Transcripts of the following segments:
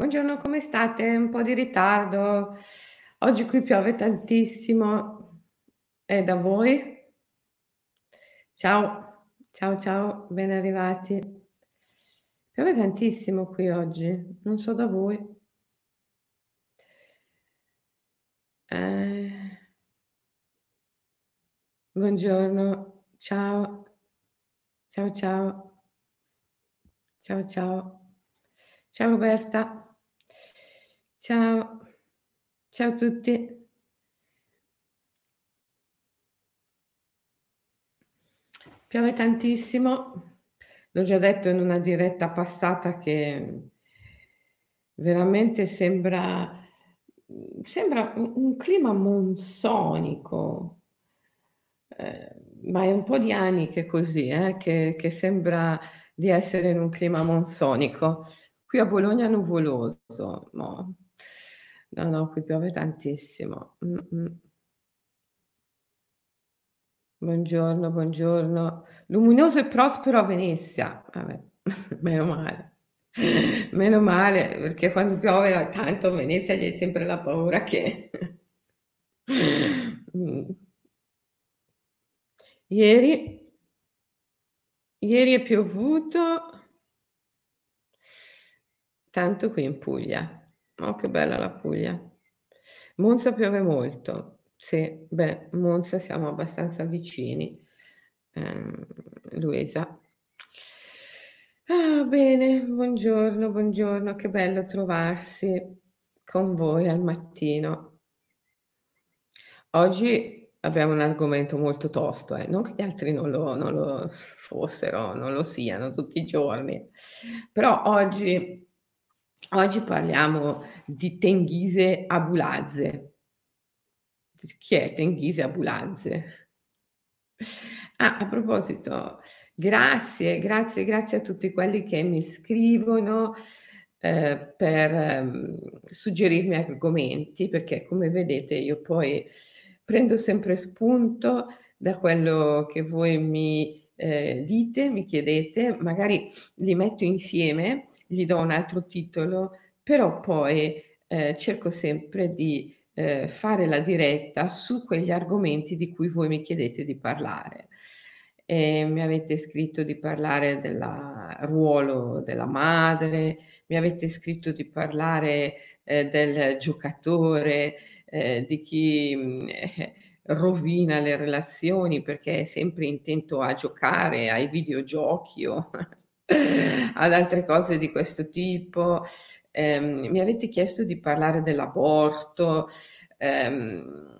Buongiorno, come state? Un po' di ritardo. Oggi qui piove tantissimo. E da voi? Ciao, ciao, ciao, ben arrivati. Piove tantissimo qui oggi, non so da voi. Eh, buongiorno, ciao, ciao, ciao, ciao, ciao, ciao Roberta, ciao, ciao a tutti. Piove tantissimo, l'ho già detto in una diretta passata che veramente sembra, sembra un, un clima monsonico, eh, ma è un po' di anni che è così, eh, che, che sembra di essere in un clima monsonico. Qui a Bologna è nuvoloso, no, no, no qui piove tantissimo. Mm-mm. Buongiorno, buongiorno. Luminoso e prospero a Venezia. Vabbè, meno male. Meno male, perché quando piove tanto a Venezia c'è sempre la paura che... Mm. Ieri, ieri è piovuto tanto qui in Puglia. Oh, che bella la Puglia. Monza piove molto. Sì, beh, Monza siamo abbastanza vicini. Ehm, Luisa. Ah, bene, buongiorno, buongiorno, che bello trovarsi con voi al mattino. Oggi abbiamo un argomento molto tosto, eh? non che gli altri non lo, non lo fossero, non lo siano tutti i giorni, però oggi, oggi parliamo di Tenghise Abulazze. Chi è Tenghise Abulanze? Ah, a proposito, grazie, grazie, grazie a tutti quelli che mi scrivono eh, per eh, suggerirmi argomenti, perché come vedete io poi prendo sempre spunto da quello che voi mi eh, dite, mi chiedete, magari li metto insieme, gli do un altro titolo, però poi eh, cerco sempre di eh, fare la diretta su quegli argomenti di cui voi mi chiedete di parlare. E mi avete scritto di parlare del ruolo della madre, mi avete scritto di parlare eh, del giocatore, eh, di chi eh, rovina le relazioni perché è sempre intento a giocare ai videogiochi o ad altre cose di questo tipo. Eh, mi avete chiesto di parlare dell'aborto ehm,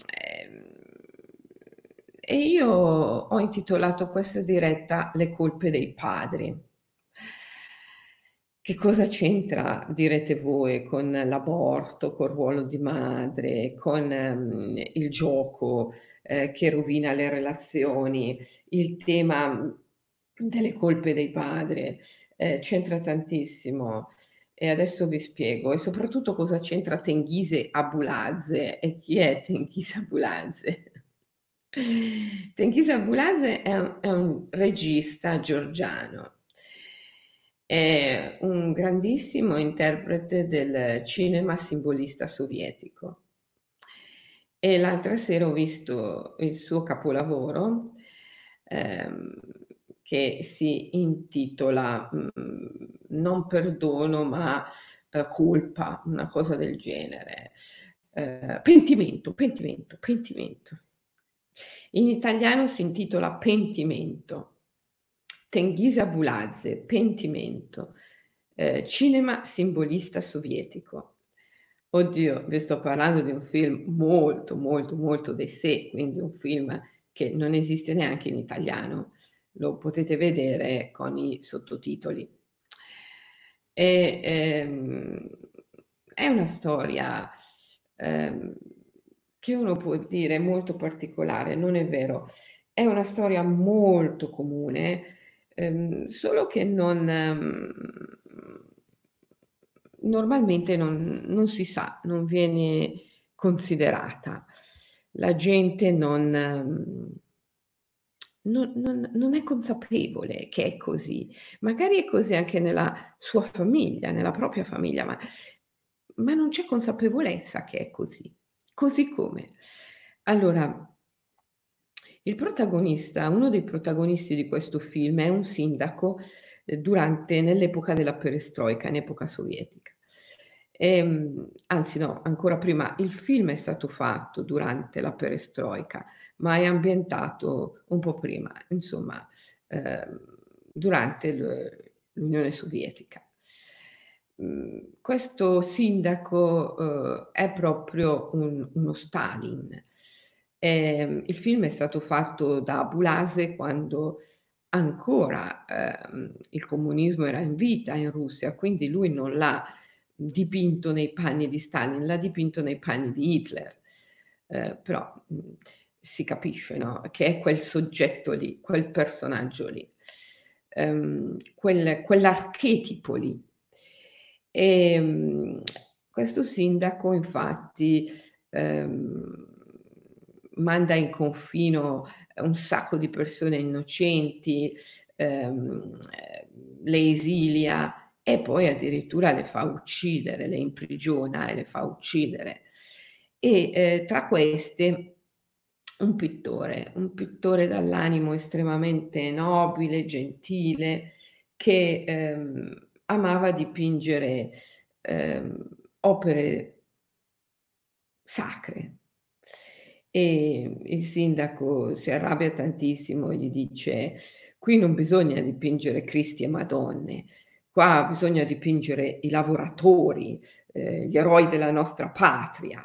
e io ho intitolato questa diretta Le colpe dei padri. Che cosa c'entra, direte voi, con l'aborto, col ruolo di madre, con um, il gioco eh, che rovina le relazioni, il tema delle colpe dei padri, eh, c'entra tantissimo. E adesso vi spiego. E soprattutto cosa c'entra Tenghise Abulazze? E chi è Tenghise Abulazze. Tenghise Abulazze è è un regista georgiano, è un grandissimo interprete del cinema simbolista sovietico. E l'altra sera ho visto il suo capolavoro, ehm, che si intitola mhmm, Non perdono ma eh, colpa, una cosa del genere. Eh, pentimento, pentimento, pentimento. In italiano si intitola Pentimento. Tenghisa Bulazze, Pentimento. Eh, cinema simbolista sovietico. Oddio, vi sto parlando di un film molto, molto, molto de sé, quindi un film che non esiste neanche in italiano lo potete vedere con i sottotitoli. E, ehm, è una storia ehm, che uno può dire molto particolare, non è vero, è una storia molto comune, ehm, solo che non, ehm, normalmente non, non, si sa, non viene considerata. La gente non ehm, non, non, non è consapevole che è così. Magari è così anche nella sua famiglia, nella propria famiglia, ma ma non c'è consapevolezza che è così. Così come. Allora, il protagonista, uno dei protagonisti di questo film è un sindaco eh, durante, nell'epoca della perestroica, in epoca sovietica. Ehm, anzi no, ancora prima, il film è stato fatto durante la perestroica, ma è ambientato un po' prima, insomma, eh, durante l'Unione Sovietica. Mm, questo sindaco eh, è proprio un, uno Stalin. Eh, il film è stato fatto da Bulase quando ancora eh, il comunismo era in vita in Russia, quindi lui non l'ha dipinto nei panni di Stalin, l'ha dipinto nei panni di Hitler. Eh, però mh, mm, si capisce no? che è quel soggetto lì, quel personaggio lì, um, quel, quell'archetipo lì. E, um, questo sindaco infatti um, manda in confino un sacco di persone innocenti, le esilia e poi addirittura le fa uccidere, le imprigiona e le fa uccidere. E eh, tra queste un pittore, un pittore dall'animo estremamente nobile, gentile, che ehm, amava dipingere ehm, opere sacre. E il sindaco si arrabbia tantissimo e gli dice: Qui non bisogna dipingere Cristi e Madonne, qua bisogna dipingere i lavoratori, eh, gli eroi della nostra patria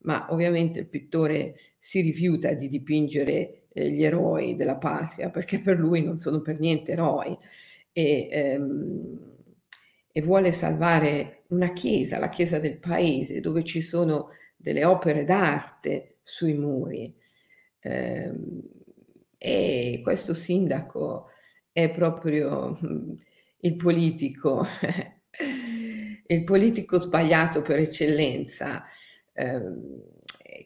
ma ovviamente il pittore si rifiuta di dipingere eh, gli eroi della patria perché per lui non sono per niente eroi. E, ehm, e vuole salvare una chiesa, la chiesa del paese, dove ci sono delle opere d'arte sui muri. Eh, e questo sindaco è proprio mm, il politico, il politico sbagliato per eccellenza Ehm,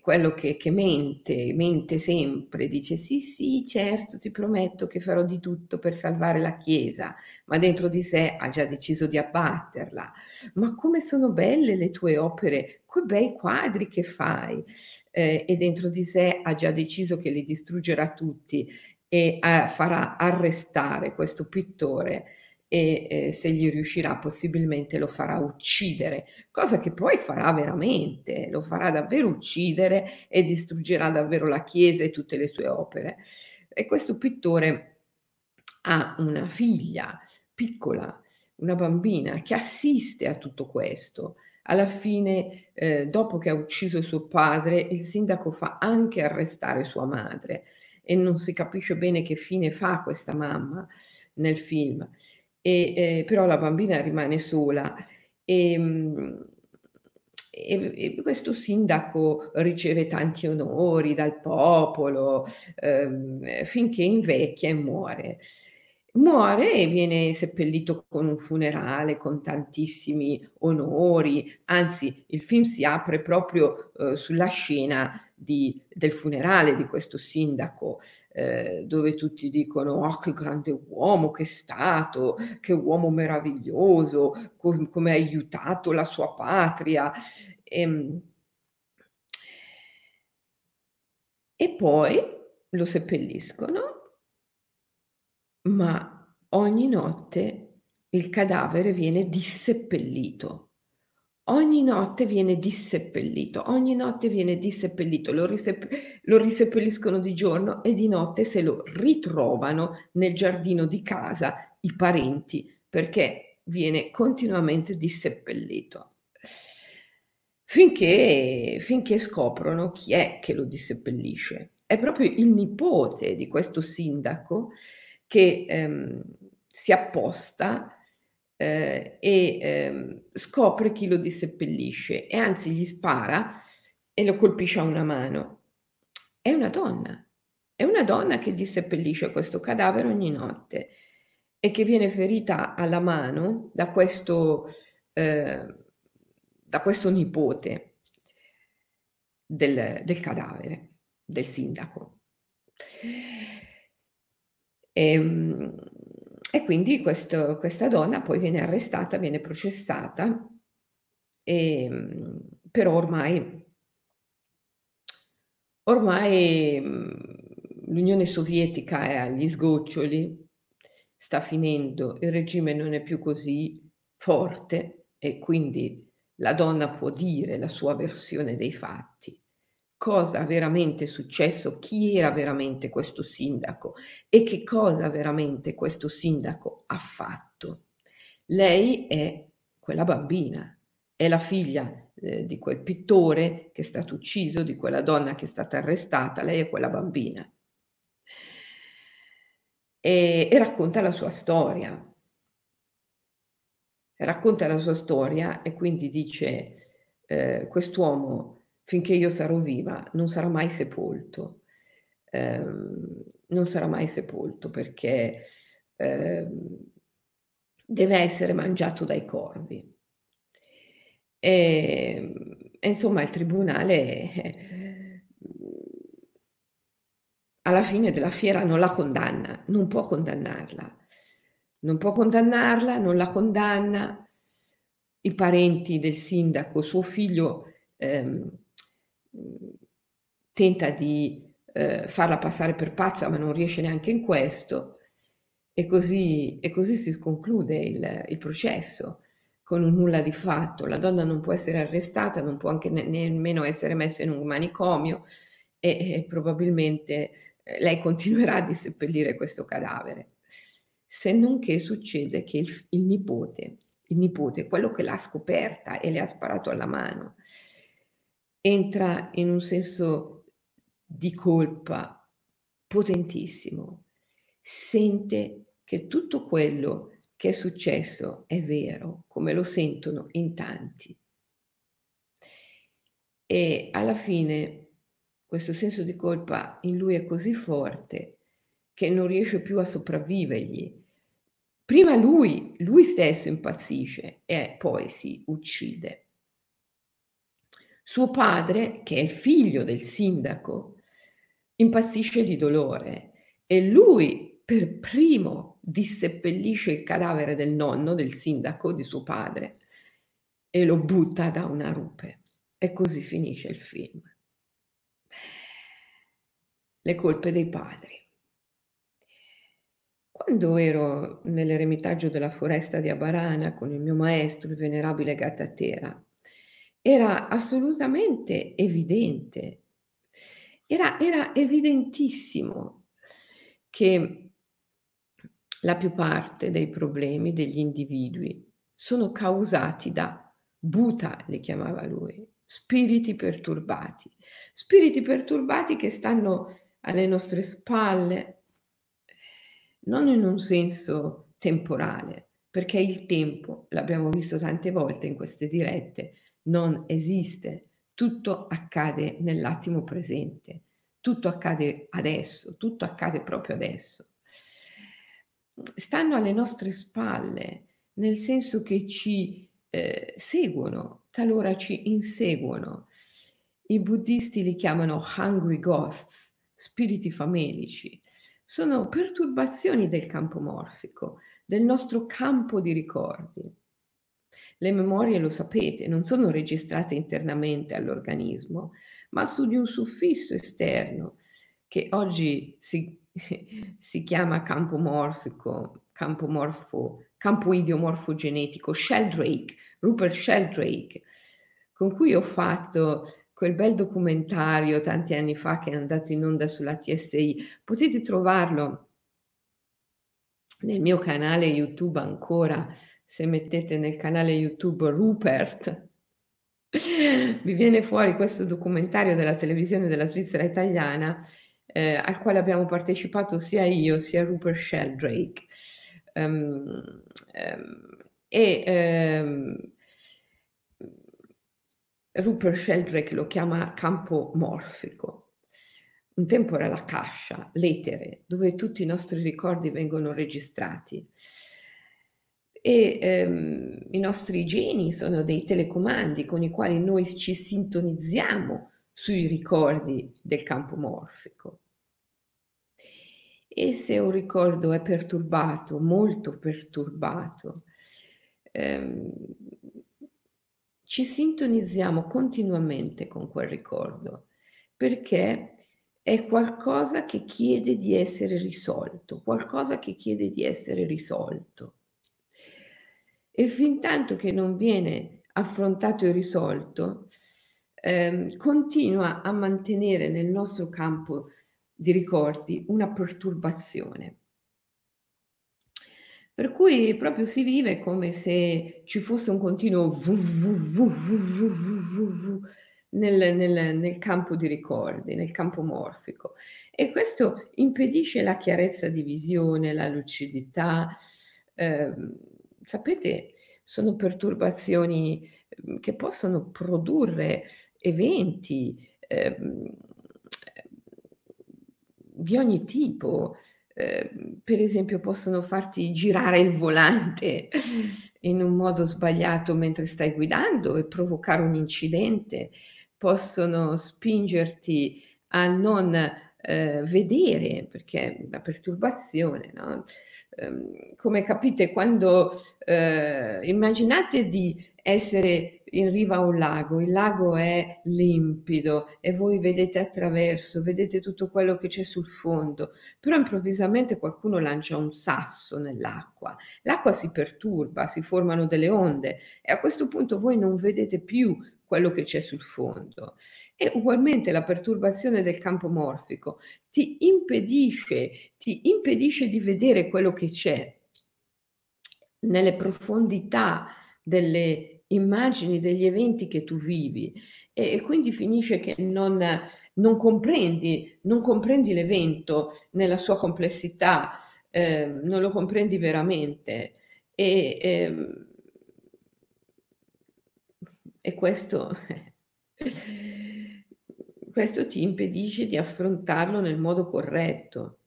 quello che, che, mente, mente sempre, dice sì, sì, certo, ti prometto che farò di tutto per salvare la Chiesa, ma dentro di sé ha già deciso di abbatterla. Ma come sono belle le tue opere, quei bei quadri che fai! Eh, e dentro di sé ha già deciso che li distruggerà tutti e eh, farà arrestare questo pittore e eh, se gli riuscirà possibilmente lo farà uccidere, cosa che poi farà veramente, lo farà davvero uccidere e distruggerà davvero la Chiesa e tutte le sue opere. E questo pittore ha una figlia piccola, una bambina che assiste a tutto questo. Alla fine, eh, dopo che ha ucciso suo padre, il sindaco fa anche arrestare sua madre e non si capisce bene che fine fa questa mamma nel film e, eh, però la bambina rimane sola. E, ehm, e, e, questo sindaco riceve tanti onori dal popolo ehm, finché invecchia e muore. Muore e viene seppellito con un funerale, con tantissimi onori, anzi il film si apre proprio eh, sulla scena di, del funerale di questo sindaco, eh, dove tutti dicono oh che grande uomo che è stato, che uomo meraviglioso, com- come ha aiutato la sua patria. E, ehm, e poi lo seppelliscono ma ogni notte il cadavere viene disseppellito. Ogni notte viene disseppellito, ogni notte viene disseppellito, lo, risepp- lo riseppelliscono di giorno e di notte se lo ritrovano nel giardino di casa i parenti perché viene continuamente disseppellito. Finché, finché scoprono chi è che lo disseppellisce. È proprio il nipote di questo sindaco che ehm, si apposta eh, e ehm, scopre chi lo disseppellisce e anzi gli spara e lo colpisce a una mano. È una donna, è una donna che disseppellisce questo cadavere ogni notte e che viene ferita alla mano da questo, eh, da questo nipote del, del cadavere, del sindaco. E, ehm, e quindi questo, questa donna poi viene arrestata, viene processata Ehm, però ormai ormai, mhmm, l'Unione Sovietica è agli sgoccioli, sta finendo, il regime non è più così forte e quindi la donna può dire la sua versione dei fatti. Cosa veramente è successo, chi era veramente questo sindaco e che cosa veramente questo sindaco ha fatto. Lei è quella bambina, è la figlia eh, di quel pittore che è stato ucciso, di quella donna che è stata arrestata, lei è quella bambina. E, e racconta la sua storia. Racconta la sua storia e quindi dice, eh, quest'uomo finché io sarò viva non sarà mai sepolto. Eh, non sarà mai sepolto perché eh, deve essere mangiato dai corvi. E, ehm, e insomma il tribunale eh, alla fine della fiera non la condanna, non può condannarla, non può condannarla, non la condanna. I parenti del sindaco, suo figlio ehm, tenta di eh, farla passare per pazza, ma non riesce neanche in questo. E così, e così si conclude il, il processo con un nulla di fatto. La donna non può essere arrestata, non può anche ne- nemmeno essere messa in un manicomio e, e probabilmente eh, lei continuerà a disseppellire questo cadavere. Se non che succede che il, il nipote, il nipote, quello che l'ha scoperta e le ha sparato alla mano, entra in un senso di colpa potentissimo, sente che tutto quello che è successo è vero, come lo sentono in tanti. E alla fine questo senso di colpa in lui è così forte che non riesce più a sopravvivergli. Prima lui, lui stesso impazzisce e poi si uccide. Suo padre, che è figlio del sindaco, impazzisce di dolore e lui per primo disseppellisce il cadavere del nonno, del sindaco, di suo padre, e lo butta da una rupe. E così finisce il film. Le colpe dei padri. Quando ero nell'eremitaggio della foresta di Abarana con il mio maestro, il venerabile Gattatera, era assolutamente evidente, era, era evidentissimo che la più parte dei problemi degli individui sono causati da buta, li chiamava lui, spiriti perturbati, spiriti perturbati che stanno alle nostre spalle, non in un senso temporale, perché il tempo, l'abbiamo visto tante volte in queste dirette, non esiste, tutto accade nell'attimo presente, tutto accade adesso, tutto accade proprio adesso stanno alle nostre spalle, nel senso che ci eh, seguono, talora ci inseguono. I buddisti li chiamano hungry ghosts, spiriti famelici. Sono perturbazioni del campo morfico, del nostro campo di ricordi. Le memorie, lo sapete, non sono registrate internamente all'organismo, ma su di un suffisso esterno che oggi si si chiama campo morfico, campo morfo, campo idiomorfogenetico, Sheldrake, Rupert Sheldrake, con cui ho fatto quel bel documentario tanti anni fa che è andato in onda sulla TSI. Potete trovarlo nel mio canale YouTube ancora, se mettete nel canale YouTube Rupert, vi viene fuori questo documentario della televisione della Svizzera italiana eh, al quale abbiamo partecipato sia io sia Rupert Sheldrake. Um, um, e um, Rupert Sheldrake lo chiama campo morfico. Un tempo era la cascia, l'etere, dove tutti i nostri ricordi vengono registrati. E ehm, i nostri geni sono dei telecomandi con i quali noi ci sintonizziamo sui ricordi del campo morfico. E se un ricordo è perturbato, molto perturbato, ehm, ci sintonizziamo continuamente con quel ricordo perché è qualcosa che chiede di essere risolto, qualcosa che chiede di essere risolto. E fin tanto che non viene affrontato e risolto, ehm, continua a mantenere nel nostro campo di ricordi una perturbazione. Per cui proprio si vive come se ci fosse un continuo nel, nel, nel, campo di ricordi, nel campo morfico. E questo impedisce la chiarezza di visione, la lucidità. Eh, sapete, sono perturbazioni che possono produrre eventi eh, di ogni tipo. Eh, per esempio possono farti girare il volante in un modo sbagliato mentre stai guidando e provocare un incidente, possono spingerti a non eh, vedere, perché la perturbazione, no? eh, come capite, quando eh, immaginate di essere in riva a un lago, il lago è limpido e voi vedete attraverso, vedete tutto quello che c'è sul fondo, però improvvisamente qualcuno lancia un sasso nell'acqua, l'acqua si perturba, si formano delle onde e a questo punto voi non vedete più quello che c'è sul fondo. E ugualmente la perturbazione del campo morfico ti impedisce, ti impedisce di vedere quello che c'è nelle profondità delle immagini, degli eventi che tu vivi e, e quindi finisce che non, non, comprendi, non comprendi l'evento nella sua complessità, eh, non lo comprendi veramente. E, eh, e questo, questo ti impedisce di affrontarlo nel modo corretto,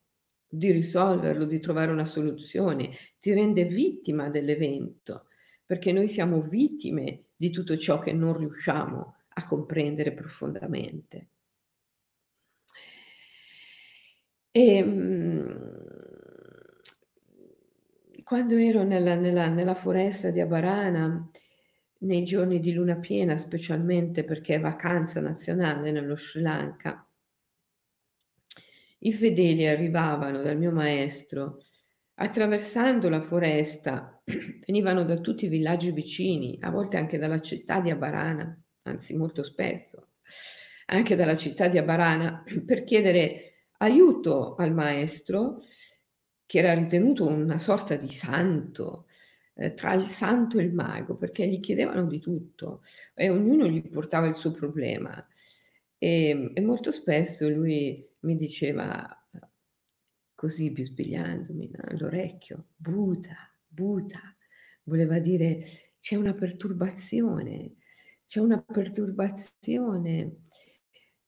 di risolverlo, di trovare una soluzione, ti rende vittima dell'evento, perché noi siamo vittime di tutto ciò che non riusciamo a comprendere profondamente. E, ehm, quando ero nella, nella, nella foresta di Abarana, nei giorni di luna piena, specialmente perché è vacanza nazionale nello Sri Lanka, i fedeli arrivavano dal mio maestro. Attraversando la foresta, venivano da tutti i villaggi vicini, a volte anche dalla città di Abarana, anzi molto spesso, anche dalla città di Abarana, per chiedere aiuto al maestro, che era ritenuto una sorta di santo, eh, tra il santo e il mago, perché gli chiedevano di tutto e ognuno gli portava il suo problema. E, e molto spesso lui mi diceva, così bisbigliandomi all'orecchio, Buddha, Buddha, voleva dire c'è una perturbazione, c'è una perturbazione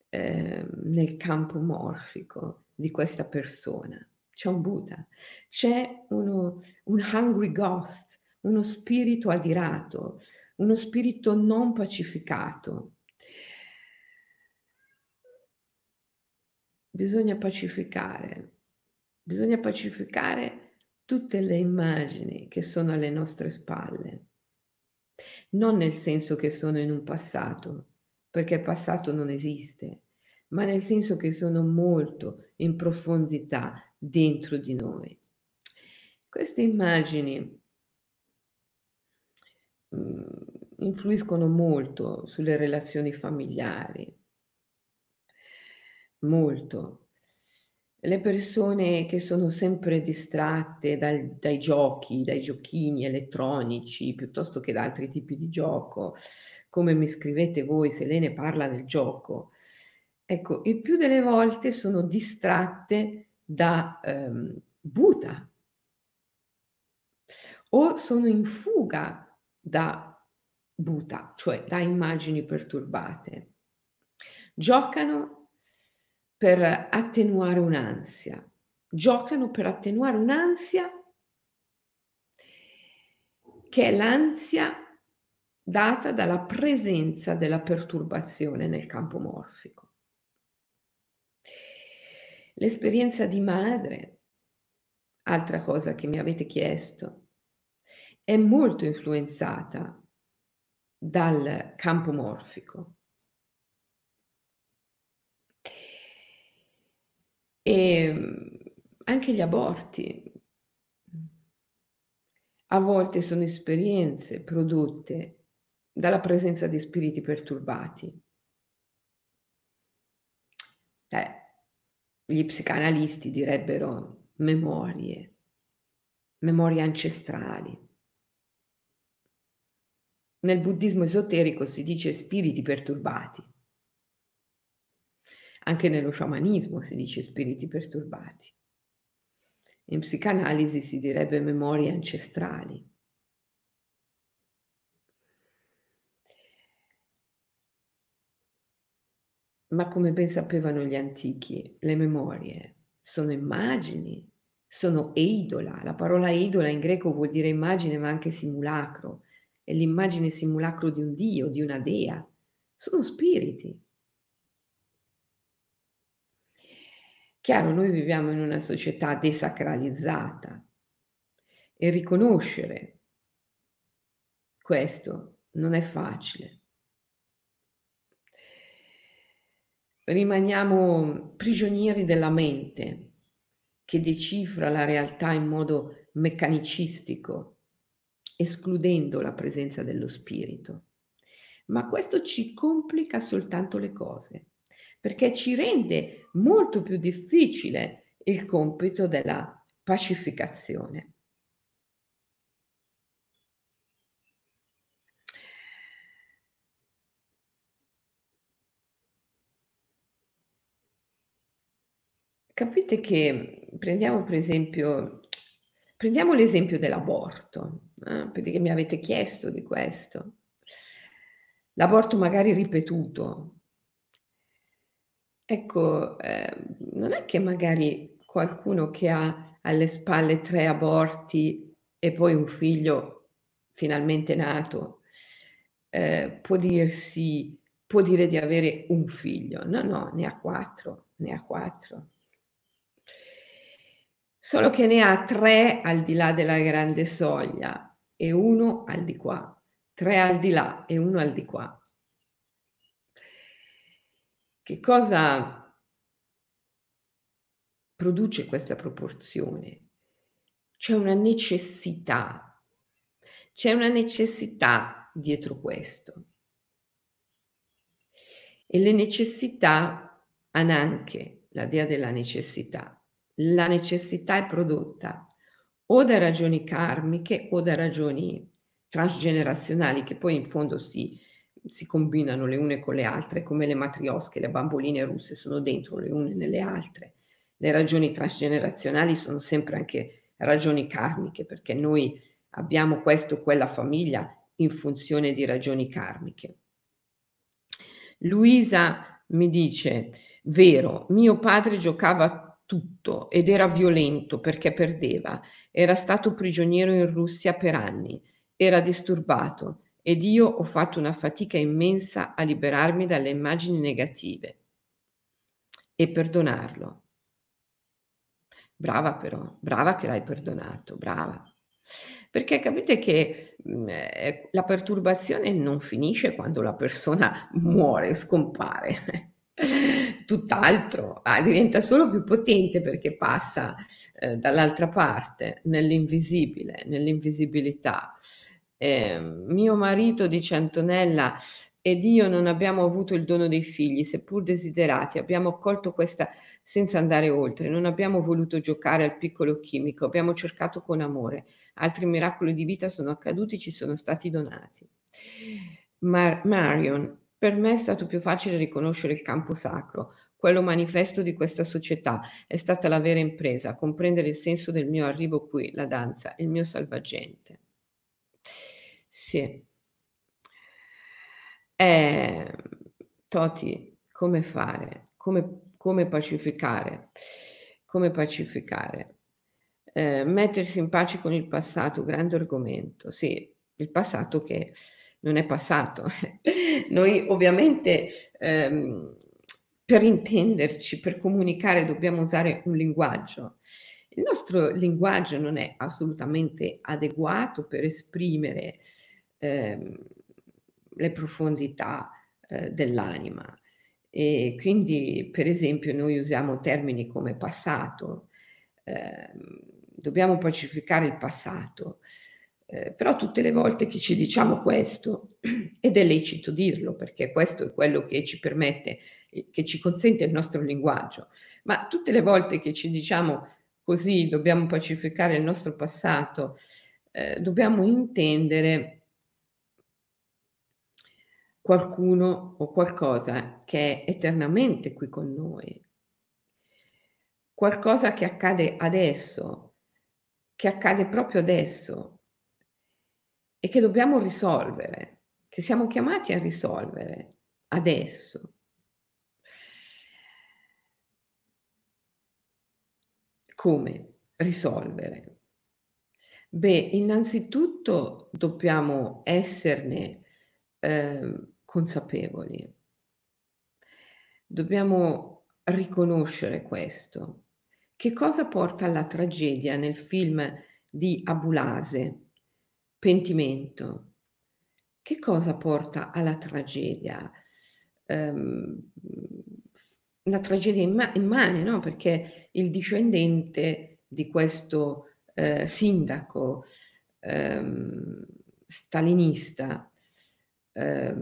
eh, nel campo morfico di questa persona. C'è un Buddha, c'è uno, un hungry ghost, uno spirito adirato, uno spirito non pacificato. Bisogna pacificare, bisogna pacificare tutte le immagini che sono alle nostre spalle, non nel senso che sono in un passato, perché passato non esiste, ma nel senso che sono molto in profondità dentro di noi. Queste immagini Mhmm, influiscono molto sulle relazioni familiari. Molto. Le persone che sono sempre distratte dal dai giochi, dai giochini elettronici, piuttosto che da altri tipi di gioco, come mi scrivete voi, Selene parla del gioco. Ecco, il più delle volte sono distratte da, ehm, Buddha o sono in fuga da buta, cioè da immagini perturbate. Giocano per attenuare un'ansia, giocano per attenuare un'ansia che è l'ansia data dalla presenza della perturbazione nel campo morfico. L'esperienza di madre, altra cosa che mi avete chiesto, è molto influenzata dal campo morfico. E ehm, anche gli aborti a volte sono esperienze prodotte dalla presenza di spiriti perturbati. Eh, gli psicanalisti direbbero memorie, memorie ancestrali. Nel buddismo esoterico si dice spiriti perturbati. Anche nello sciamanismo si dice spiriti perturbati. In psicanalisi si direbbe memorie ancestrali. Ma come ben sapevano gli antichi, le memorie sono immagini, sono eidola. La parola eidola in greco vuol dire immagine ma anche simulacro. È l'immagine simulacro di un dio, di una dea. Sono spiriti. Chiaro, noi viviamo in una società desacralizzata e riconoscere questo non è facile. Rimaniamo prigionieri della mente che decifra la realtà in modo meccanicistico, escludendo la presenza dello spirito. Ma questo ci complica soltanto le cose perché ci rende molto più difficile il compito della pacificazione. Capite che prendiamo per esempio, prendiamo l'esempio dell'aborto, eh, perché mi avete chiesto di questo. L'aborto magari ripetuto, Ecco, ehm, non è che magari qualcuno che ha alle spalle 3 aborti e poi un figlio finalmente nato, ehm, può dirsi può dire di avere un figlio. No, no, ne ha 4, ne ha 4. Solo che ne ha 3 al di là della grande soglia e 1 al di qua. 3 al di là e 1 al di qua. Che cosa produce questa proporzione? C'è una necessità, c'è una necessità dietro questo. E le necessità hanno anche la dea della necessità. La necessità è prodotta o da ragioni karmiche o da ragioni transgenerazionali che poi in fondo si si combinano le une con le altre, come le matriosche, le bamboline russe sono dentro le une nelle altre. Le ragioni transgenerazionali sono sempre anche ragioni karmiche, perché noi abbiamo questo o quella famiglia in funzione di ragioni karmiche. Luisa mi dice, vero, mio padre giocava tutto ed era violento perché perdeva, era stato prigioniero in Russia per anni, era disturbato ed io ho fatto una fatica immensa a liberarmi dalle immagini negative e perdonarlo. Brava però, brava che l'hai perdonato, brava. Perché capite che mh, mm, eh, la perturbazione non finisce quando la persona muore, scompare. Tutt'altro, ah, diventa solo più potente perché passa eh, dall'altra parte, nell'invisibile, nell'invisibilità. Eh, mio marito, dice Antonella, ed io non abbiamo avuto il dono dei figli, seppur desiderati, abbiamo accolto questa senza andare oltre, non abbiamo voluto giocare al piccolo chimico, abbiamo cercato con amore. Altri miracoli di vita sono accaduti, ci sono stati donati. Mar- Marion, per me è stato più facile riconoscere il campo sacro, quello manifesto di questa società. È stata la vera impresa, comprendere il senso del mio arrivo qui, la danza, il mio salvagente. Sì. Eh, Toti, come fare? Come, come pacificare? Come pacificare? Eh, mettersi in pace con il passato, grande argomento. Sì, il passato che non è passato. Noi ovviamente ehm, per intenderci, per comunicare dobbiamo usare un linguaggio. Il nostro linguaggio non è assolutamente adeguato per esprimere eh, le profondità eh, dell'anima. E quindi, per esempio, noi usiamo termini come passato, eh, dobbiamo pacificare il passato, eh, però tutte le volte che ci diciamo questo, ed è lecito dirlo perché questo è quello che ci permette, che ci consente il nostro linguaggio, ma tutte le volte che ci diciamo così dobbiamo pacificare il nostro passato, eh, dobbiamo intendere qualcuno o qualcosa che è eternamente qui con noi, qualcosa che accade adesso, che accade proprio adesso e che dobbiamo risolvere, che siamo chiamati a risolvere adesso. Come risolvere? Beh, innanzitutto dobbiamo esserne eh, consapevoli. Dobbiamo riconoscere questo. Che cosa porta alla tragedia nel film di Abulase, Pentimento? Che cosa porta alla tragedia? Um, una tragedia imma- immane, no? Perché il discendente di questo eh, sindaco ehm, stalinista eh,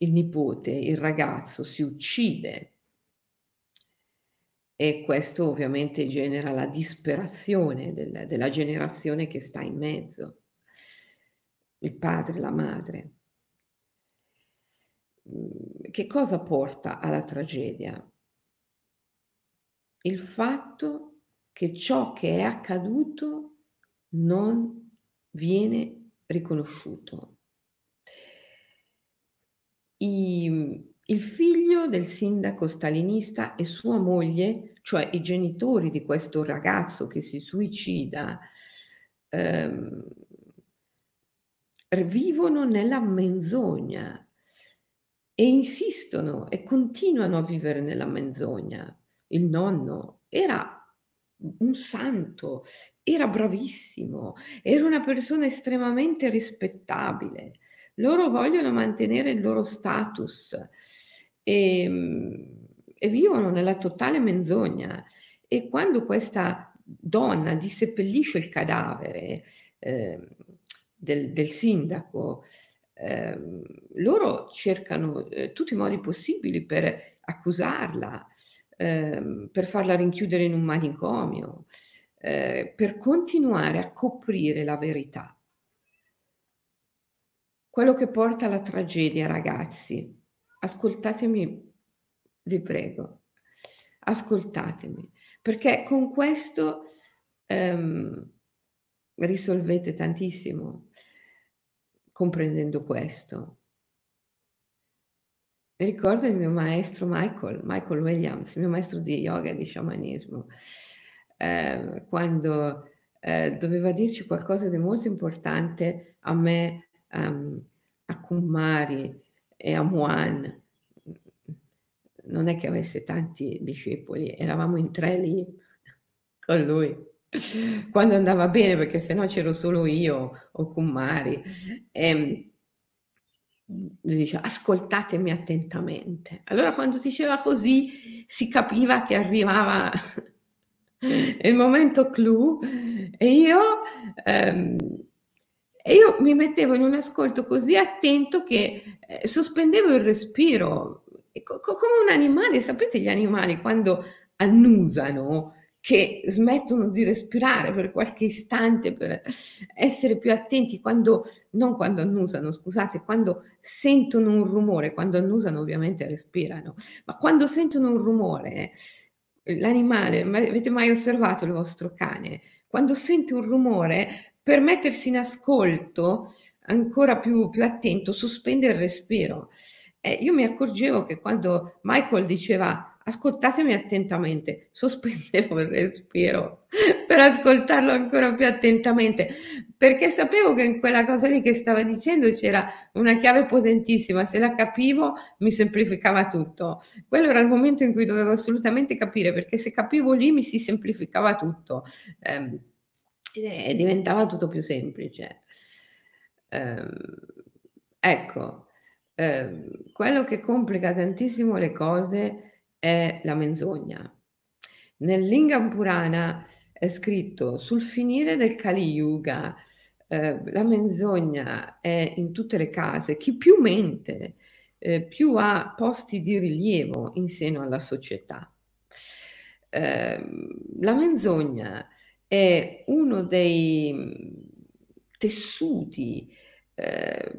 il nipote, il ragazzo si uccide e questo ovviamente genera la disperazione del, della generazione che sta in mezzo, il padre, la madre. Mm, che cosa porta alla tragedia? Il fatto che ciò che è accaduto non viene riconosciuto i, il figlio del sindaco stalinista e sua moglie, cioè i genitori di questo ragazzo che si suicida, ehm, vivono nella menzogna e insistono e continuano a vivere nella menzogna. Il nonno era un santo, era bravissimo, era una persona estremamente rispettabile loro vogliono mantenere il loro status e, e vivono nella totale menzogna. E quando questa donna disseppellisce il cadavere eh, del, del, sindaco, eh, loro cercano eh, tutti i modi possibili per accusarla, ehm, per farla rinchiudere in un manicomio, eh, per continuare a coprire la verità. Quello che porta alla tragedia, ragazzi, ascoltatemi, vi prego, ascoltatemi, perché con questo ehm, risolvete tantissimo comprendendo questo. Mi ricordo il mio maestro Michael, Michael Williams, il mio maestro di yoga e di sciamanesimo, eh, quando eh, doveva dirci qualcosa di molto importante a me um, a Kumari e a Muan. Non è che avesse tanti discepoli, eravamo in tre lì con lui. Quando andava bene, perché sennò c'ero solo io o Kumari. E, ehm, dice ascoltatemi attentamente. Allora quando diceva così si capiva che arrivava il momento clou e io ehm, e io mi mettevo in un ascolto così attento che eh, sospendevo il respiro, co- come un animale, sapete gli animali quando annusano, che smettono di respirare per qualche istante per essere più attenti quando, non quando annusano, scusate, quando sentono un rumore, quando annusano ovviamente respirano, ma quando sentono un rumore, l'animale, avete mai osservato il vostro cane? Quando sente un rumore per mettersi in ascolto ancora più, più attento, sospende il respiro. Eh, io mi accorgevo che quando Michael diceva ascoltatemi attentamente, sospendevo il respiro per ascoltarlo ancora più attentamente, perché sapevo che in quella cosa lì che stava dicendo c'era una chiave potentissima, se la capivo mi semplificava tutto. Quello era il momento in cui dovevo assolutamente capire, perché se capivo lì mi si semplificava tutto. Eh, e diventava tutto più semplice. Eh, ecco, ehm, quello che complica tantissimo le cose è la menzogna. Nel Lingam Purana è scritto sul finire del Kali Yuga, eh, la menzogna è in tutte le case, chi più mente, eh, più ha posti di rilievo in seno alla società. Eh, la menzogna è uno dei mm, tessuti eh,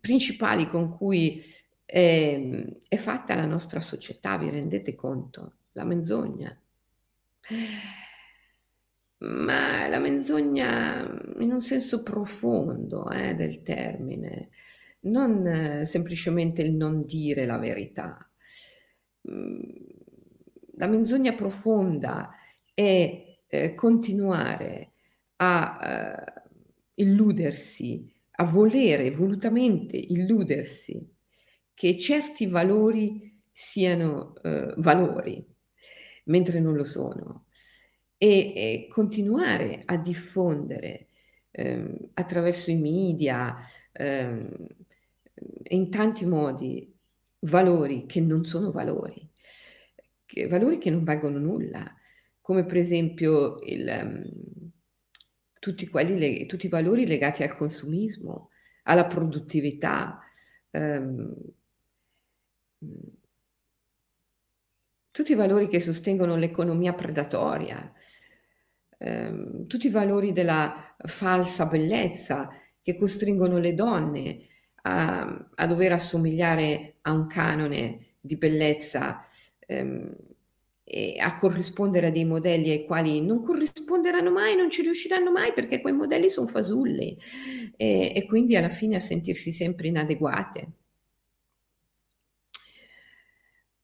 principali con cui è, è fatta la nostra società, vi rendete conto? La menzogna ma la menzogna in un senso profondo eh, del termine, non eh, semplicemente il non dire la verità. Mm, la menzogna profonda è eh, continuare a eh, illudersi, a volere volutamente illudersi che certi valori siano eh, valori, mentre non lo sono e, e continuare a diffondere ehm, attraverso i media ehm, in tanti modi valori che non sono valori, che, valori che non valgono nulla, come per esempio il, um, tutti, quelli, tutti, i valori legati al consumismo, alla produttività. Um, tutti i valori che sostengono l'economia predatoria, ehm, tutti i valori della falsa bellezza che costringono le donne a, a dover assomigliare a un canone di bellezza ehm, e a corrispondere a dei modelli ai quali non corrisponderanno mai, non ci riusciranno mai perché quei modelli sono fasulli e, e quindi alla fine a sentirsi sempre inadeguate.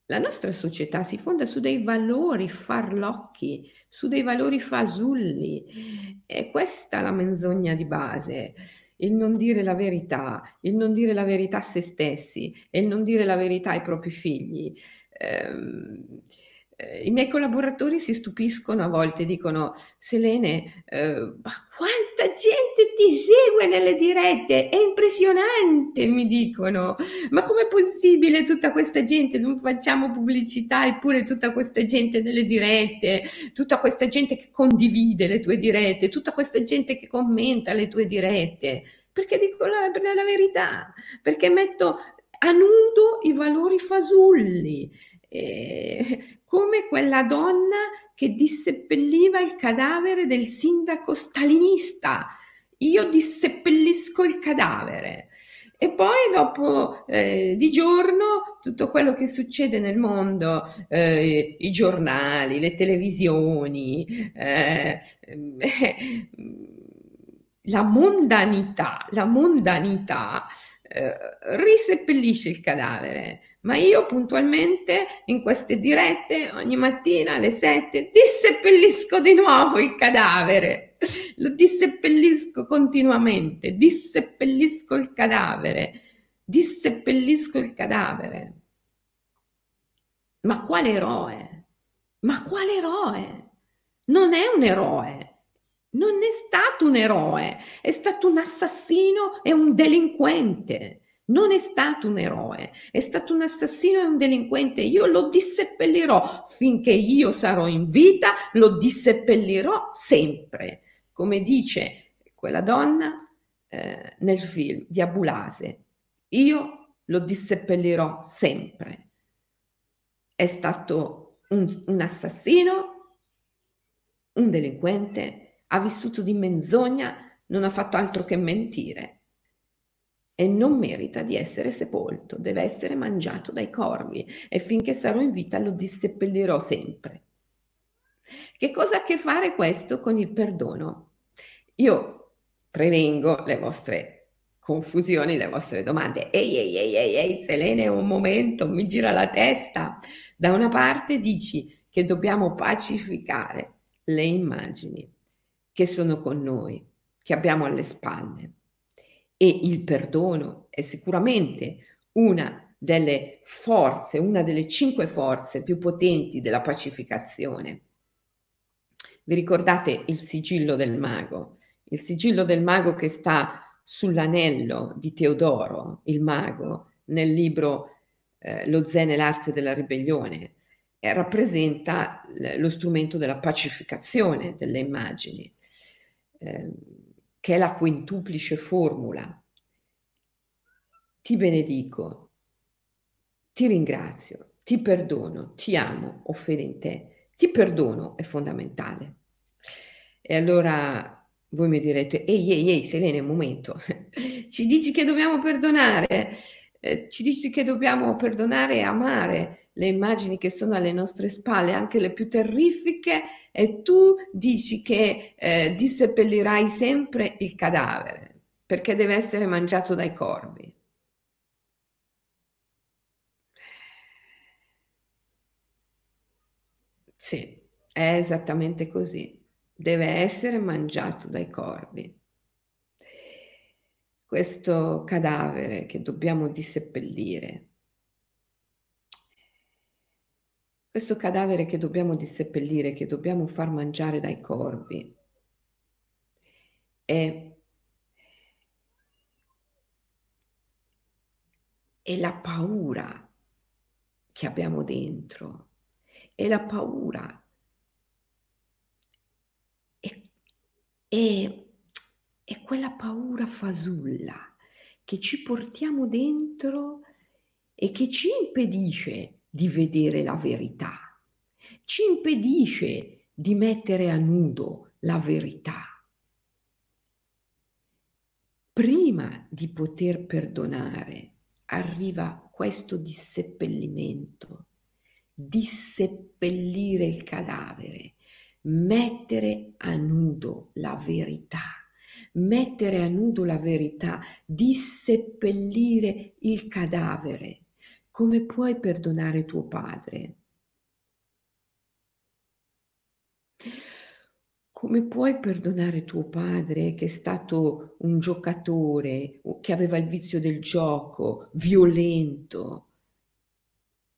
La nostra società si fonda su dei valori farlocchi, su dei valori fasulli. E questa è la menzogna di base, il non dire la verità, il non dire la verità a se stessi e il non dire la verità ai propri figli. I miei collaboratori si stupiscono a volte, dicono, Selene, eh, ma quanta gente ti segue nelle dirette? È impressionante, mi dicono. Ma com'è possibile tutta questa gente? Non facciamo pubblicità, eppure tutta questa gente nelle dirette, tutta questa gente che condivide le tue dirette, tutta questa gente che commenta le tue dirette. Perché dico la, la verità, perché metto a nudo i valori fasulli eh, come quella donna che disseppelliva il cadavere del sindaco stalinista. Io disseppellisco il cadavere. E poi dopo eh, di giorno tutto quello che succede nel mondo, eh, i giornali, le televisioni, eh, la mondanità, la mondanità eh, riseppellisce il cadavere ma io puntualmente in queste dirette ogni mattina alle 7 disseppellisco di nuovo il cadavere, lo disseppellisco continuamente, disseppellisco il cadavere, disseppellisco il cadavere. Ma quale eroe? Ma quale eroe? Non è un eroe. Non è stato un eroe, è stato un assassino e un delinquente. Non è stato un eroe, è stato un assassino e un delinquente. Io lo disseppellirò finché io sarò in vita, lo disseppellirò sempre. Come dice quella donna eh, nel film di Abulase, io lo disseppellirò sempre. È stato un, un assassino, un delinquente, ha vissuto di menzogna, non ha fatto altro che mentire e non merita di essere sepolto, deve essere mangiato dai corvi e finché sarò in vita lo disseppellirò sempre. Che cosa ha a che fare questo con il perdono? Io prevengo le vostre confusioni, le vostre domande. Ehi, ehi, ehi, ehi, ehi, Selene, un momento, mi gira la testa. Da una parte dici che dobbiamo pacificare le immagini che sono con noi, che abbiamo alle spalle e il perdono è sicuramente una delle forze, una delle cinque forze più potenti della pacificazione. Vi ricordate il sigillo del mago? Il sigillo del mago che sta sull'anello di Teodoro, il mago, nel libro eh, Lo Zen e l'arte della ribellione, eh, rappresenta lo strumento della pacificazione delle immagini, eh, che è la quintuplice formula. Ti benedico, ti ringrazio, ti perdono, ti amo, ho fede in te, ti perdono è fondamentale. E allora voi mi direte, ehi, ehi, ehi, Selene, un momento, ci dici che dobbiamo perdonare, eh, ci dici che dobbiamo perdonare e amare le immagini che sono alle nostre spalle, anche le più terrifiche, e tu dici che eh, disseppellirai sempre il cadavere, perché deve essere mangiato dai corvi. Sì, è esattamente così deve essere mangiato dai corvi. Questo cadavere che dobbiamo disseppellire, questo cadavere che dobbiamo disseppellire, che dobbiamo far mangiare dai corvi, è, è la paura che abbiamo dentro, è la paura. E è quella paura fasulla che ci portiamo dentro e che ci impedisce di vedere la verità, ci impedisce di mettere a nudo la verità. Prima di poter perdonare arriva questo disseppellimento, disseppellire il cadavere, mettere a nudo la verità, mettere a nudo la verità, disseppellire il cadavere. Come puoi perdonare tuo padre? Come puoi perdonare tuo padre che è stato un giocatore, che aveva il vizio del gioco, violento,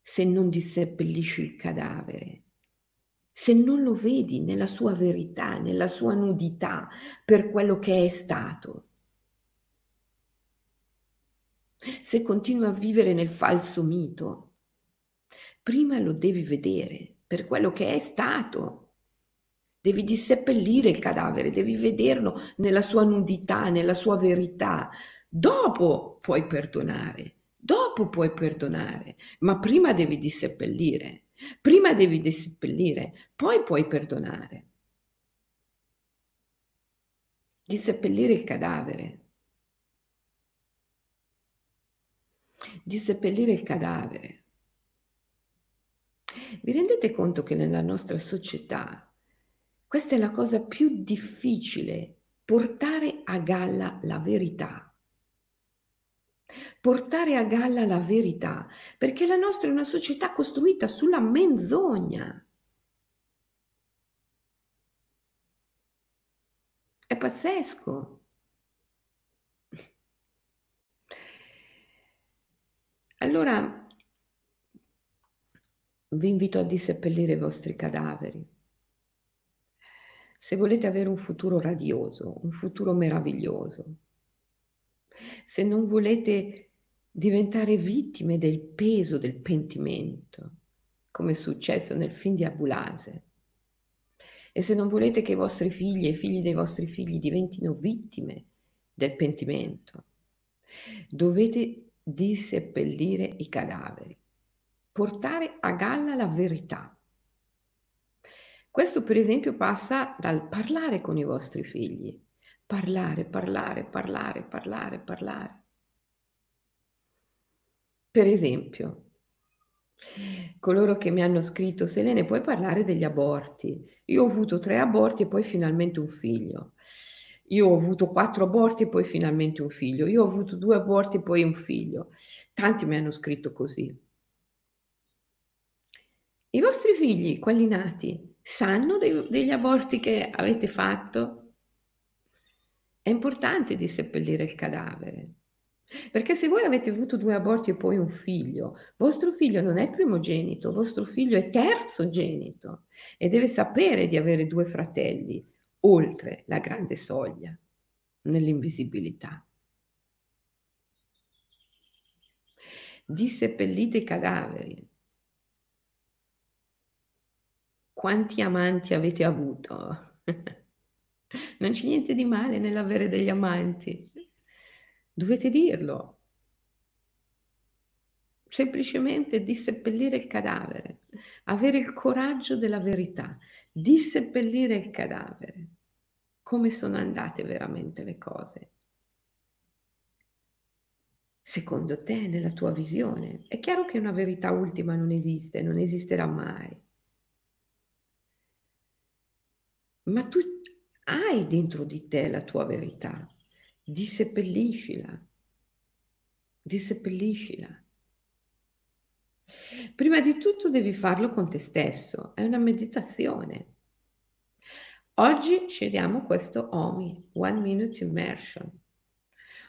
se non disseppellisci il cadavere? se non lo vedi nella sua verità, nella sua nudità, per quello che è stato. Se continui a vivere nel falso mito, prima lo devi vedere per quello che è stato. Devi disseppellire il cadavere, devi vederlo nella sua nudità, nella sua verità. Dopo puoi perdonare, dopo puoi perdonare, ma prima devi disseppellire. Prima devi disseppellire, poi puoi perdonare. Disseppellire il cadavere. Disseppellire il cadavere. Vi rendete conto che nella nostra società questa è la cosa più difficile, portare a galla la verità portare a galla la verità, perché la nostra è una società costruita sulla menzogna. È pazzesco. Allora vi invito a disseppellire i vostri cadaveri. Se volete avere un futuro radioso, un futuro meraviglioso, se non volete diventare vittime del peso del pentimento, come è successo nel film di Abulase, e se non volete che i vostri figli e i figli dei vostri figli diventino vittime del pentimento, dovete disseppellire i cadaveri, portare a galla la verità. Questo per esempio passa dal parlare con i vostri figli, Parlare, parlare, parlare, parlare, parlare. Per esempio, coloro che mi hanno scritto, Selene, puoi parlare degli aborti? Io ho avuto tre aborti e poi finalmente un figlio. Io ho avuto quattro aborti e poi finalmente un figlio. Io ho avuto due aborti e poi un figlio. Tanti mi hanno scritto così. I vostri figli, quelli nati, sanno dei, degli aborti che avete fatto? È importante disseppellire il cadavere. Perché se voi avete avuto due aborti e poi un figlio, vostro figlio non è primogenito, vostro figlio è terzogenito e deve sapere di avere due fratelli oltre la grande soglia nell'invisibilità. Disseppellite i cadaveri. Quanti amanti avete avuto? non c'è niente di male nell'avere degli amanti. Dovete dirlo. Semplicemente disseppellire il cadavere, avere il coraggio della verità, disseppellire il cadavere. Come sono andate veramente le cose? Secondo te, nella tua visione, è chiaro che una verità ultima non esiste, non esisterà mai. Ma tu hai dentro di te la tua verità, disseppelliscila, disseppelliscila. Prima di tutto devi farlo con te stesso, è una meditazione. Oggi scegliamo questo OMI, One Minute Immersion.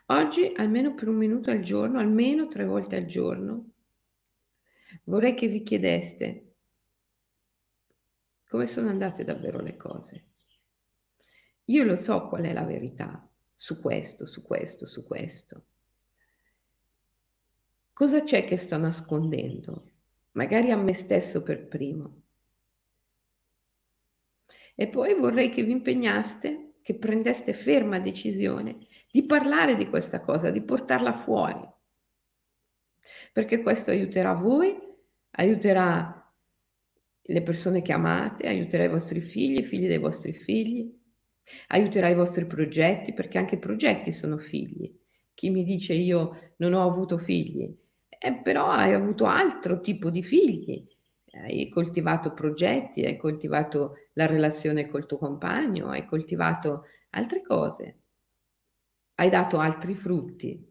Oggi, almeno per un minuto al giorno, almeno tre volte al giorno, vorrei che vi chiedeste come sono andate davvero le cose. Io lo so qual è la verità su questo, su questo, su questo. Cosa c'è che sto nascondendo? Magari a me stesso per primo. E poi vorrei che vi impegnaste, che prendeste ferma decisione di parlare di questa cosa, di portarla fuori. Perché questo aiuterà voi, aiuterà le persone che amate, aiuterà i vostri figli, i figli dei vostri figli, aiuterà i vostri progetti, perché anche i progetti sono figli. Chi mi dice io non ho avuto figli, eh, però hai avuto altro tipo di figli, hai coltivato progetti, hai coltivato la relazione col tuo compagno, hai coltivato altre cose, hai dato altri frutti.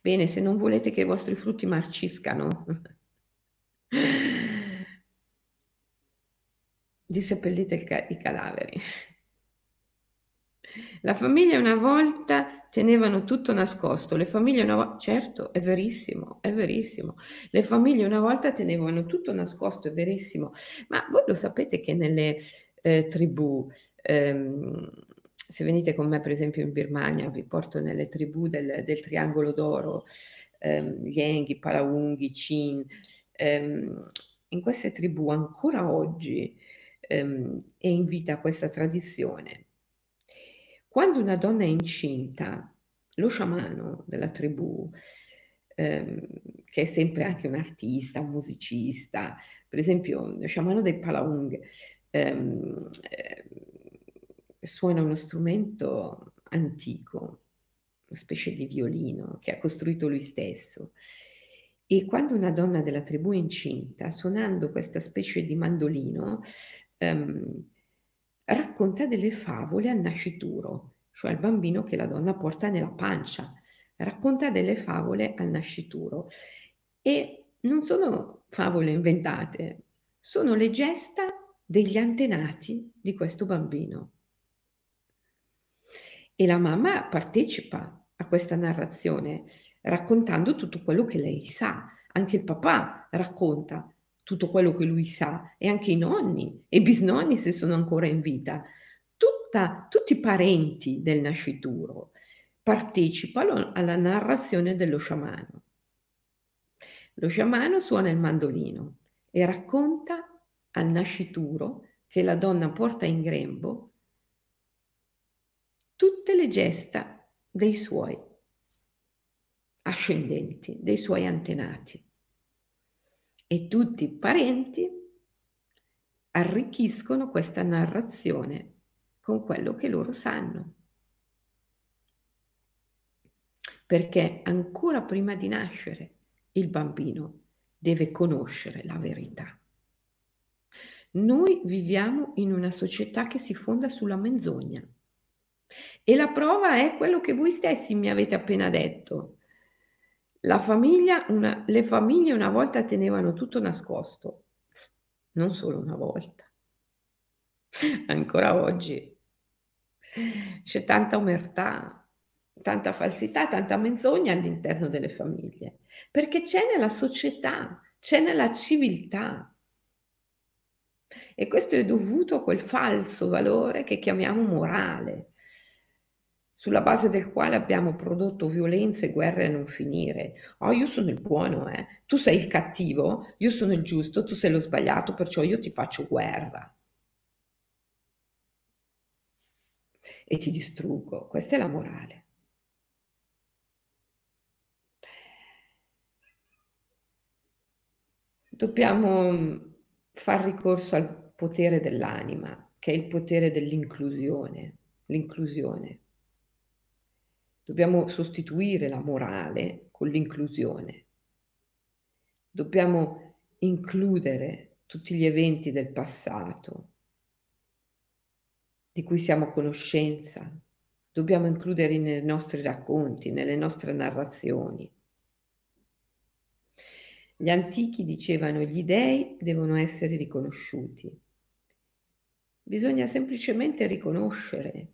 Bene, se non volete che i vostri frutti marciscano, disseppellite ca- i cadaveri. La famiglia una volta tenevano tutto nascosto, le famiglie una volta, certo, è verissimo, è verissimo, le famiglie una volta tenevano tutto nascosto, è verissimo, ma voi lo sapete che nelle eh, tribù, ehm, se venite con me per esempio in Birmania, vi porto nelle tribù del, del Triangolo d'Oro, ehm, gli Enghi, Palaunghi, Chin, ehm, in queste tribù ancora oggi ehm, è in vita questa tradizione quando una donna è incinta, lo sciamano della tribù, ehm, che è sempre anche un artista, un musicista, per esempio lo sciamano dei Palaung ehm, eh, suona uno strumento antico, una specie di violino che ha costruito lui stesso. E quando una donna della tribù è incinta, suonando questa specie di mandolino, ehm, racconta delle favole al nascituro, cioè al bambino che la donna porta nella pancia. Racconta delle favole al nascituro. E non sono favole inventate, sono le gesta degli antenati di questo bambino. E la mamma partecipa a questa narrazione raccontando tutto quello che lei sa. Anche il papà racconta tutto quello che lui sa e anche i nonni e i bisnonni se sono ancora in vita. Tutta, tutti i parenti del nascituro partecipano alla narrazione dello sciamano. Lo sciamano suona il mandolino e racconta al nascituro che la donna porta in grembo tutte le gesta dei suoi ascendenti, dei suoi antenati e tutti i parenti arricchiscono questa narrazione con quello che loro sanno. Perché ancora prima di nascere il bambino deve conoscere la verità. Noi viviamo in una società che si fonda sulla menzogna e la prova è quello che voi stessi mi avete appena detto. La famiglia, una, le famiglie una volta tenevano tutto nascosto, non solo una volta, ancora oggi. C'è tanta omertà, tanta falsità, tanta menzogna all'interno delle famiglie, perché c'è nella società, c'è nella civiltà. E questo è dovuto a quel falso valore che chiamiamo morale, sulla base del quale abbiamo prodotto violenze e guerre a non finire. Oh, io sono il buono, eh. Tu sei il cattivo, io sono il giusto, tu sei lo sbagliato, perciò io ti faccio guerra. E ti distruggo. Questa è la morale. Dobbiamo far ricorso al potere dell'anima, che è il potere dell'inclusione, l'inclusione. Dobbiamo sostituire la morale con l'inclusione. Dobbiamo includere tutti gli eventi del passato di cui siamo a conoscenza. Dobbiamo includerli nei nostri racconti, nelle nostre narrazioni. Gli antichi dicevano gli dei devono essere riconosciuti. Bisogna semplicemente riconoscere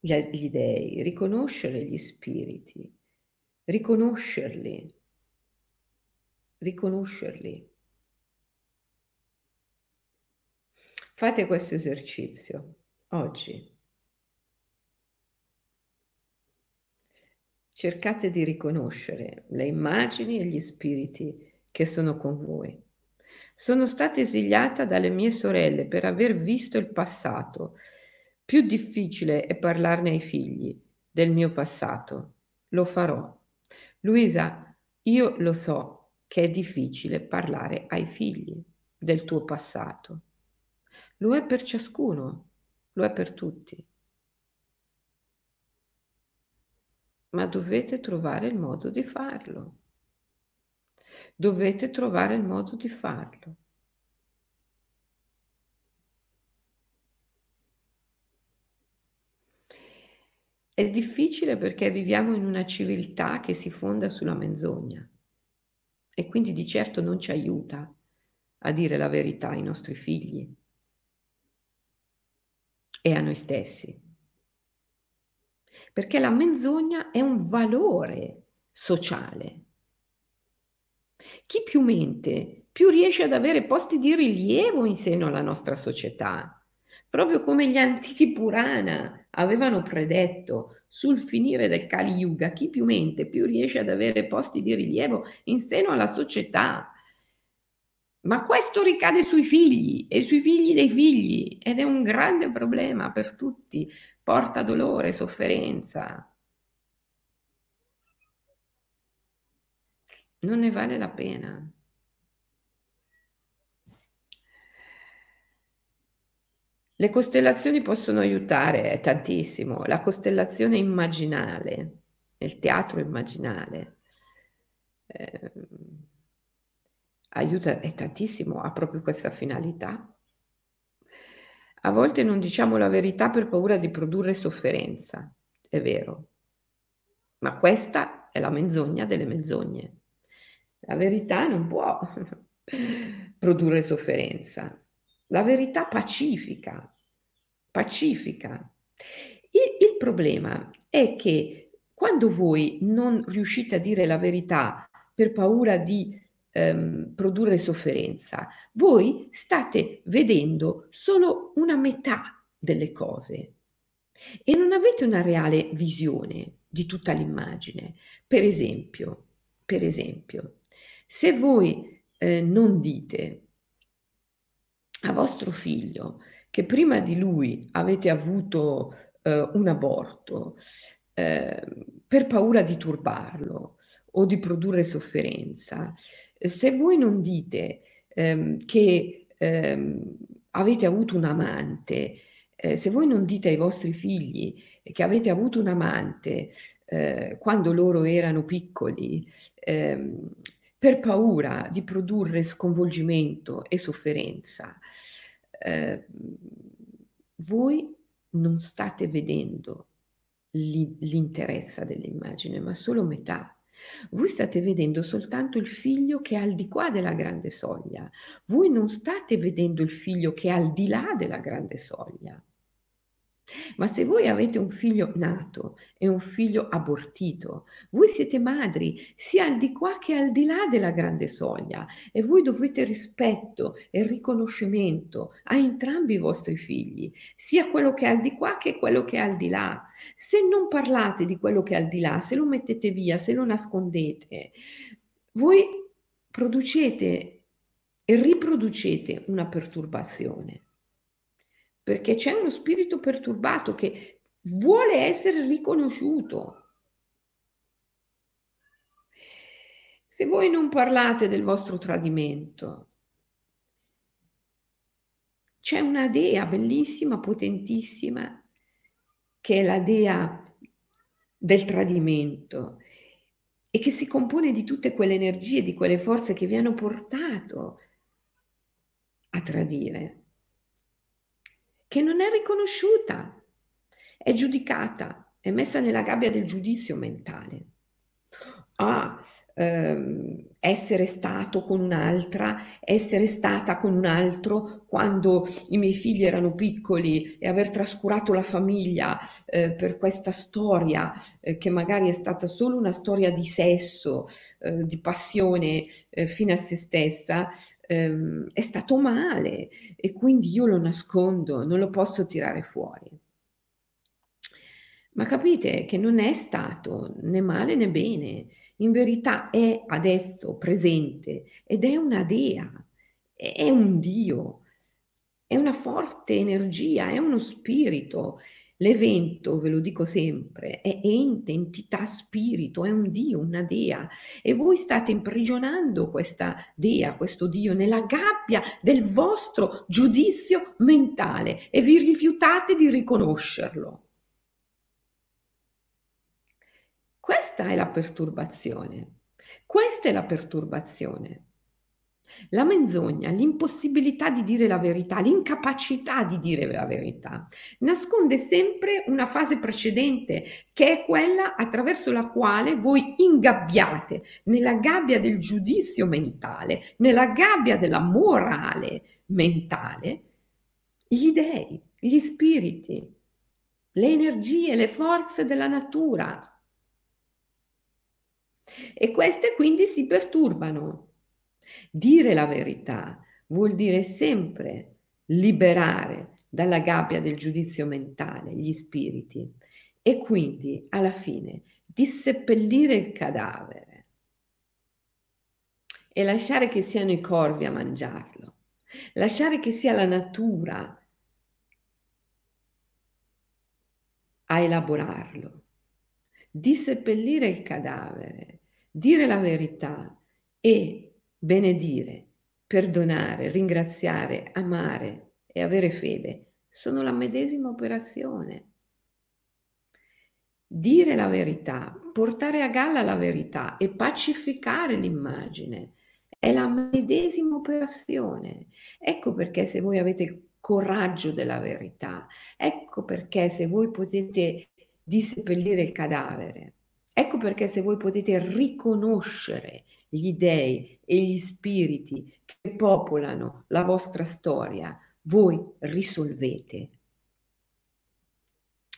gli dei, riconoscere gli spiriti, riconoscerli, riconoscerli. Fate questo esercizio oggi. Cercate di riconoscere le immagini e gli spiriti che sono con voi. Sono stata esiliata dalle mie sorelle per aver visto il passato più difficile è parlarne ai figli del mio passato. Lo farò. Luisa, io lo so che è difficile parlare ai figli del tuo passato. Lo è per ciascuno, lo è per tutti. Ma dovete trovare il modo di farlo. Dovete trovare il modo di farlo. È difficile perché viviamo in una civiltà che si fonda sulla menzogna e quindi di certo non ci aiuta a dire la verità ai nostri figli e a noi stessi. Perché la menzogna è un valore sociale. Chi più mente, più riesce ad avere posti di rilievo in seno alla nostra società proprio come gli antichi Purana avevano predetto sul finire del Kali Yuga, chi più mente più riesce ad avere posti di rilievo in seno alla società. Ma questo ricade sui figli e sui figli dei figli ed è un grande problema per tutti, porta dolore, sofferenza. Non ne vale la pena. Le costellazioni possono aiutare tantissimo. La costellazione immaginale, il teatro immaginale, eh, aiuta tantissimo, ha proprio questa finalità. A volte non diciamo la verità per paura di produrre sofferenza, è vero, ma questa è la menzogna delle menzogne. La verità non può produrre sofferenza. La verità pacifica, pacifica. Il, il problema è che quando voi non riuscite a dire la verità per paura di ehm, produrre sofferenza, voi state vedendo solo una metà delle cose e non avete una reale visione di tutta l'immagine. Per esempio, per esempio, se voi eh, non dite a vostro figlio che prima di lui avete avuto eh, un aborto eh, per paura di turbarlo o di produrre sofferenza, se voi non dite ehm, che ehm, avete avuto un amante, eh, se voi non dite ai vostri figli che avete avuto un amante eh, quando loro erano piccoli, ehm, per paura di produrre sconvolgimento e sofferenza, eh, voi non state vedendo l'interesse dell'immagine, ma solo metà. Voi state vedendo soltanto il figlio che è al di qua della grande soglia. Voi non state vedendo il figlio che è al di là della grande soglia. Ma se voi avete un figlio nato e un figlio abortito, voi siete madri sia al di qua che al di là della grande soglia e voi dovete rispetto e riconoscimento a entrambi i vostri figli, sia quello che è al di qua che quello che è al di là. Se non parlate di quello che è al di là, se lo mettete via, se lo nascondete, voi producete e riproducete una perturbazione perché c'è uno spirito perturbato che vuole essere riconosciuto. Se voi non parlate del vostro tradimento, c'è una dea bellissima, potentissima, che è la dea del tradimento e che si compone di tutte quelle energie, di quelle forze che vi hanno portato a tradire che non è riconosciuta, è giudicata, è messa nella gabbia del giudizio mentale. Ah, ehm, essere stato con un'altra, essere stata con un altro quando i miei figli erano piccoli e aver trascurato la famiglia eh, per questa storia eh, che magari è stata solo una storia di sesso, eh, di passione eh, fino a se stessa, ehm, è stato male e quindi io lo nascondo, non lo posso tirare fuori. Ma capite che non è stato né male né bene, in verità è adesso presente ed è una dea, è un Dio, è una forte energia, è uno spirito, L'evento, ve lo dico sempre, è ente, entità, spirito, è un Dio, una dea e voi state imprigionando questa dea, questo Dio nella gabbia del vostro giudizio mentale e vi rifiutate di riconoscerlo. Questa è la perturbazione. Questa è la perturbazione. La menzogna, l'impossibilità di dire la verità, l'incapacità di dire la verità, nasconde sempre una fase precedente, che è quella attraverso la quale voi ingabbiate nella gabbia del giudizio mentale, nella gabbia della morale mentale, gli dei, gli spiriti, le energie, le forze della natura. E queste quindi si perturbano. Dire la verità vuol dire sempre liberare dalla gabbia del giudizio mentale gli spiriti e quindi alla fine disseppellire il cadavere e lasciare che siano i corvi a mangiarlo, lasciare che sia la natura a elaborarlo, disseppellire il cadavere, dire la verità e benedire, perdonare, ringraziare, amare e avere fede sono la medesima operazione. Dire la verità, portare a galla la verità e pacificare l'immagine è la medesima operazione. Ecco perché se voi avete il coraggio della verità, ecco perché se voi potete disseppellire il cadavere, ecco perché se voi potete riconoscere gli dei e gli spiriti che popolano la vostra storia, voi risolvete.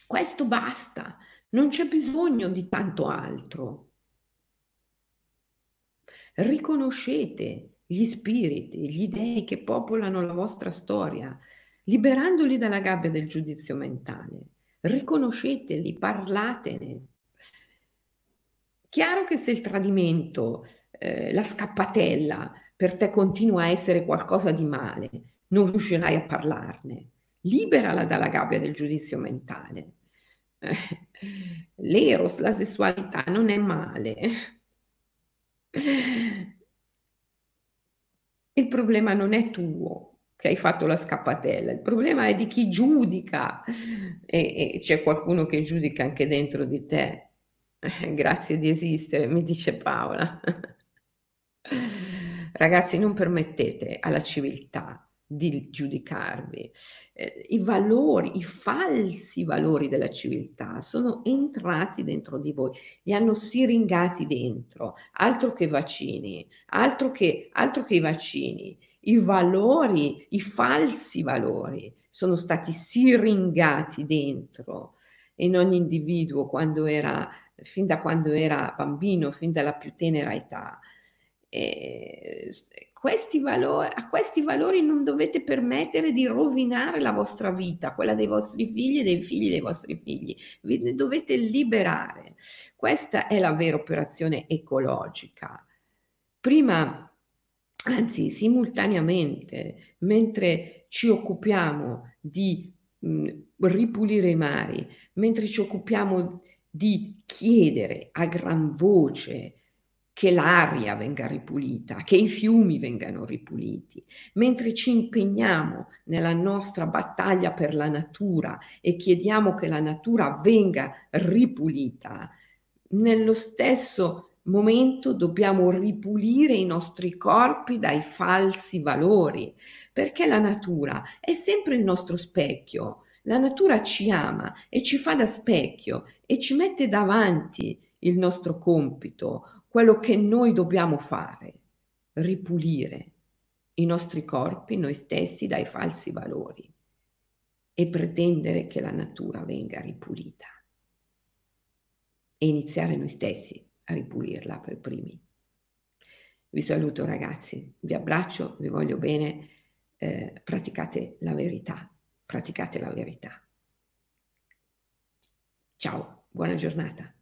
Questo basta, non c'è bisogno di tanto altro. Riconoscete gli spiriti, gli dei che popolano la vostra storia, liberandoli dalla gabbia del giudizio mentale. Riconosceteli, parlatene. Chiaro che se il tradimento eh, la scappatella per te continua a essere qualcosa di male, non riuscirai a parlarne. Liberala dalla gabbia del giudizio mentale. Eh, l'eros, la sessualità non è male. Il problema non è tuo che hai fatto la scappatella, il problema è di chi giudica e, e c'è qualcuno che giudica anche dentro di te. Grazie di esistere, mi dice Paola. Ragazzi, non permettete alla civiltà di giudicarvi. Eh, I valori, i falsi valori della civiltà sono entrati dentro di voi, li hanno siringati dentro, altro che vaccini, altro che, altro che i vaccini. i valori, i falsi valori sono stati siringati dentro in ogni individuo quando era, fin da quando era bambino, fin dalla più tenera età. E questi valori, a questi valori non dovete permettere di rovinare la vostra vita, quella dei vostri figli e dei figli dei vostri figli. Vi dovete liberare. Questa è la vera operazione ecologica. Prima, anzi simultaneamente, mentre ci occupiamo di mh, ripulire i mari, mentre ci occupiamo di chiedere a gran voce che l'aria venga ripulita, che i fiumi vengano ripuliti, mentre ci impegniamo nella nostra battaglia per la natura e chiediamo che la natura venga ripulita, nello stesso momento dobbiamo ripulire i nostri corpi dai falsi valori, perché la natura è sempre il nostro specchio. La natura ci ama e ci fa da specchio e ci mette davanti il nostro compito, quello che noi dobbiamo fare, ripulire i nostri corpi, noi stessi, dai falsi valori e pretendere che la natura venga ripulita e iniziare noi stessi a ripulirla per primi. Vi saluto ragazzi, vi abbraccio, vi voglio bene, eh, praticate la verità, praticate la verità. Ciao, buona giornata.